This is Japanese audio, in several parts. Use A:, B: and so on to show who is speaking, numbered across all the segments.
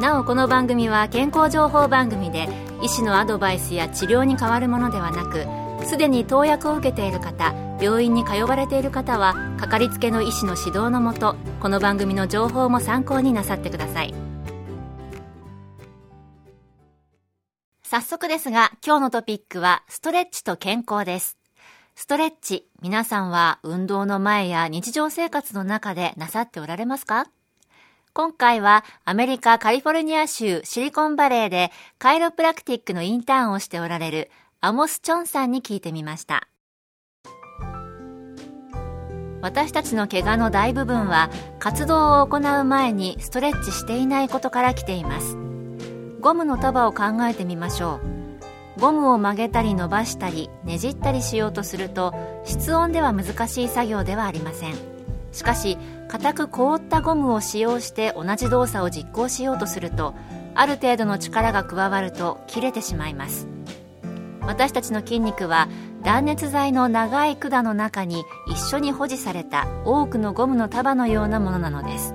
A: なおこの番組は健康情報番組で医師のアドバイスや治療に変わるものではなくすでに投薬を受けている方病院に通われている方はかかりつけの医師の指導のもとこの番組の情報も参考になさってください。早速ですが今日のトピックはストレッチと健康です。ストレッチ皆さんは運動の前や日常生活の中でなさっておられますか？今回はアメリカカリフォルニア州シリコンバレーでカイロプラクティックのインターンをしておられるアモス・チョンさんに聞いてみました。私たちの怪我の大部分は活動を行う前にストレッチしていないことから来ています。ゴムの束を考えてみましょう。ゴムを曲げたり伸ばしたりねじったりしようとすると室温では難しい作業ではありません。しかし硬く凍ったゴムを使用して同じ動作を実行しようとするとある程度の力が加わると切れてしまいます。私たちの筋肉は断熱材の長い管の中に一緒に保持された多くのゴムの束のようなものなのです。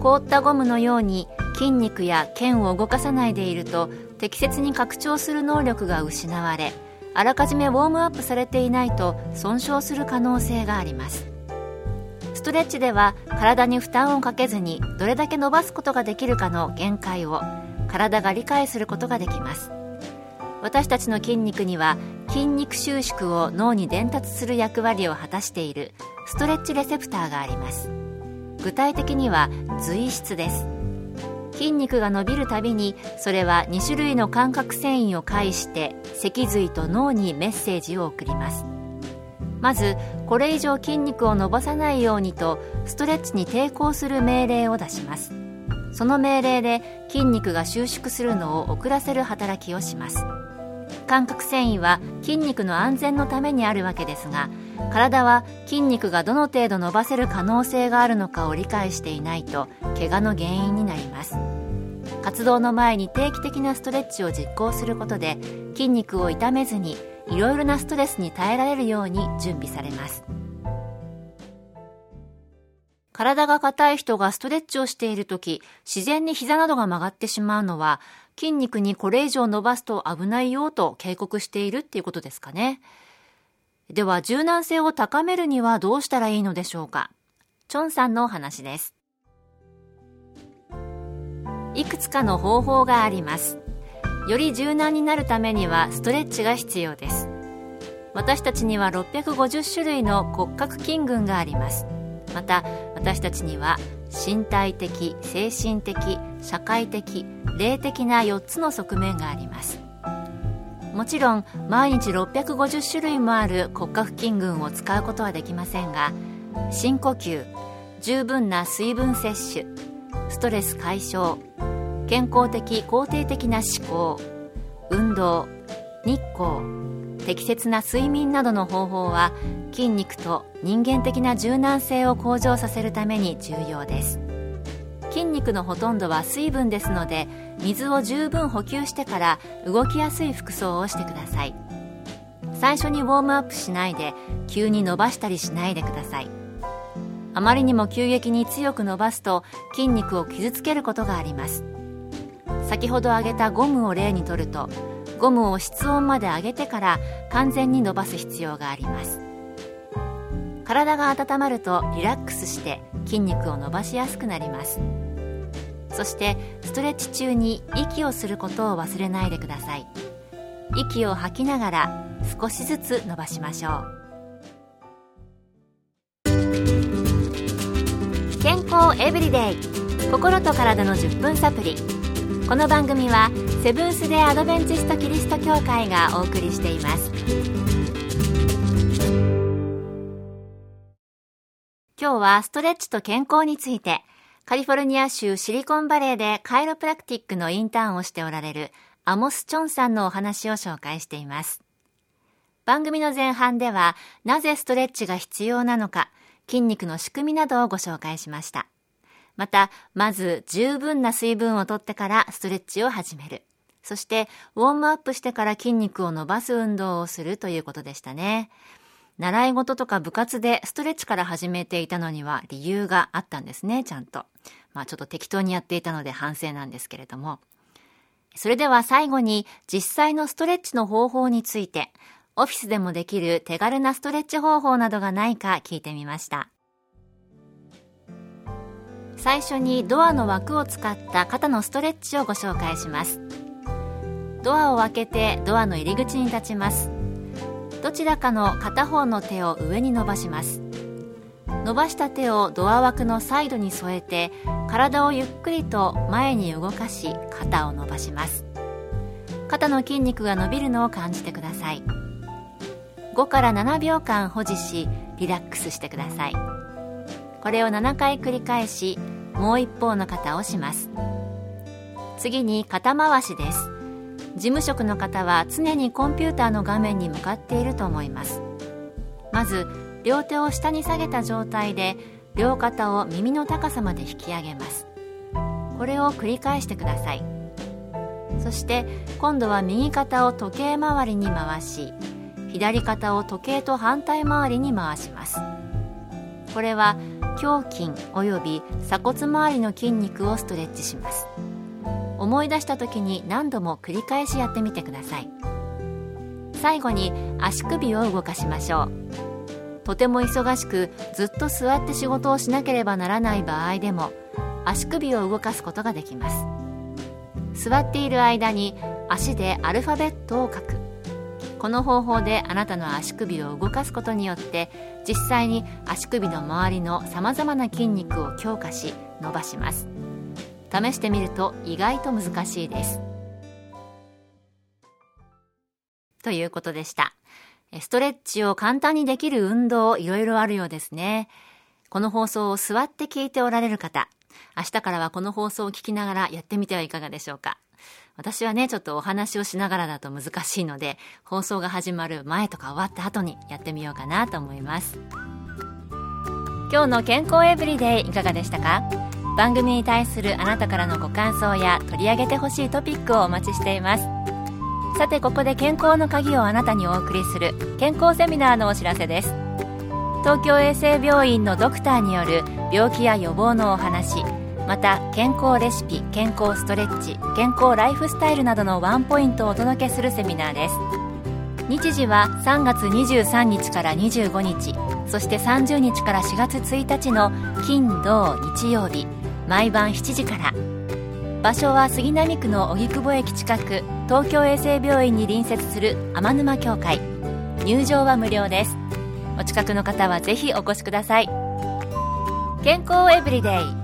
A: 凍ったゴムのように筋肉や腱を動かさないでいると適切に拡張する能力が失われあらかじめウォームアップされていないと損傷する可能性があります。ストレッチでは体に負担をかけずにどれだけ伸ばすことができるかの限界を体が理解することができます。私たちの筋肉には筋肉収縮を脳に伝達する役割を果たしているストレッチレセプターがあります。具体的には髄質です。筋肉が伸びるたびにそれは2種類の感覚繊維を介して脊髄と脳にメッセージを送ります。まずこれ以上筋肉を伸ばさないようにとストレッチに抵抗する命令を出します。その命令で筋肉が収縮するのを遅らせる働きをします。感覚繊維は筋肉の安全のためにあるわけですが体は筋肉がどの程度伸ばせる可能性があるのかを理解していないと怪我の原因になります。活動の前に定期的なストレッチを実行することで筋肉を痛めずにいろいろなストレスに耐えられるように準備されます。体が硬い人がストレッチをしている時自然に膝などが曲がってしまうのは筋肉にこれ以上伸ばすと危ないよと警告しているっていうことですかね。では柔軟性を高めるにはどうしたらいいのでしょうか。チョンさんのお話です。いくつかの方法があります。より柔軟になるためにはストレッチが必要です。私たちには650種類の骨格筋群があります。また私たちには身体的精神的社会的霊的な4つの側面があります。もちろん毎日650種類もある骨格筋群を使うことはできませんが深呼吸十分な水分摂取ストレス解消健康的肯定的な思考運動日光適切な睡眠などの方法は筋肉と人間的な柔軟性を向上させるために重要です。筋肉のほとんどは水分ですので水を十分補給してから動きやすい服装をしてください。最初にウォームアップしないで急に伸ばしたりしないでください。あまりにも急激に強く伸ばすと筋肉を傷つけることがあります。先ほど挙げたゴムを例にとるとゴムを室温まで上げてから完全に伸ばす必要があります。体が温まるとリラックスして筋肉を伸ばしやすくなります。そしてストレッチ中に息をすることを忘れないでください。息を吐きながら少しずつ伸ばしましょう。健康エブリデイ。心と体の10分サプリ。この番組はセブンス・デ・アドベンチスト・キリスト教会がお送りしています。今日はストレッチと健康についてカリフォルニア州シリコンバレーでカイロプラクティックのインターンをしておられるアモス・チョンさんのお話を紹介しています。番組の前半ではなぜストレッチが必要なのか筋肉の仕組みなどをご紹介しました。またまず十分な水分をとってからストレッチを始める。そしてウォームアップしてから筋肉を伸ばす運動をするということでしたね。習い事とか部活でストレッチから始めていたのには理由があったんですねちゃんと。まあちょっと適当にやっていたので反省なんですけれども。それでは最後に実際のストレッチの方法についてオフィスでもできる手軽なストレッチ方法などがないか聞いてみました。最初にドアの枠を使った肩のストレッチをご紹介します。ドアを開けてドアの入り口に立ちます。どちらかの片方の手を上に伸ばします。伸ばした手をドア枠のサイドに添えて体をゆっくりと前に動かし肩を伸ばします。肩の筋肉が伸びるのを感じてください。5から7秒間保持しリラックスしてください。これを7回繰り返しもう一方の肩をします。次に肩回しです。事務職の方は常にコンピューターの画面に向かっていると思います。まず両手を下に下げた状態で両肩を耳の高さまで引き上げます。これを繰り返してください。そして今度は右肩を時計回りに回し左肩を時計と反対回りに回します。これは胸筋および鎖骨周りの筋肉をストレッチします。思い出した時に何度も繰り返しやってみてください。最後に足首を動かしましょう。とても忙しくずっと座って仕事をしなければならない場合でも足首を動かすことができます。座っている間に足でアルファベットを書く。この方法であなたの足首を動かすことによって実際に足首の周りのさまざまな筋肉を強化し伸ばします。試してみると意外と難しいです。ということでした。ストレッチを簡単にできる運動いろいろあるようですね。この放送を座って聞いておられる方明日からはこの放送を聞きながらやってみてはいかがでしょうか。私はね、ちょっとお話をしながらだと難しいので、放送が始まる前とか終わった後にやってみようかなと思います。今日の健康エブリデイいかがでしたか？番組に対するあなたからのご感想や取り上げてほしいトピックをお待ちしています。さてここで健康の鍵をあなたにお送りする健康セミナーのお知らせです。東京衛生病院のドクターによる病気や予防のお話、また健康レシピ健康ストレッチ健康ライフスタイルなどのワンポイントをお届けするセミナーです。日時は3月23日から25日そして30日から4月1日の金土日曜日毎晩7時から。場所は杉並区の荻窪駅近く東京衛生病院に隣接する天沼協会。入場は無料です。お近くの方はぜひお越しください。健康エブリデイ。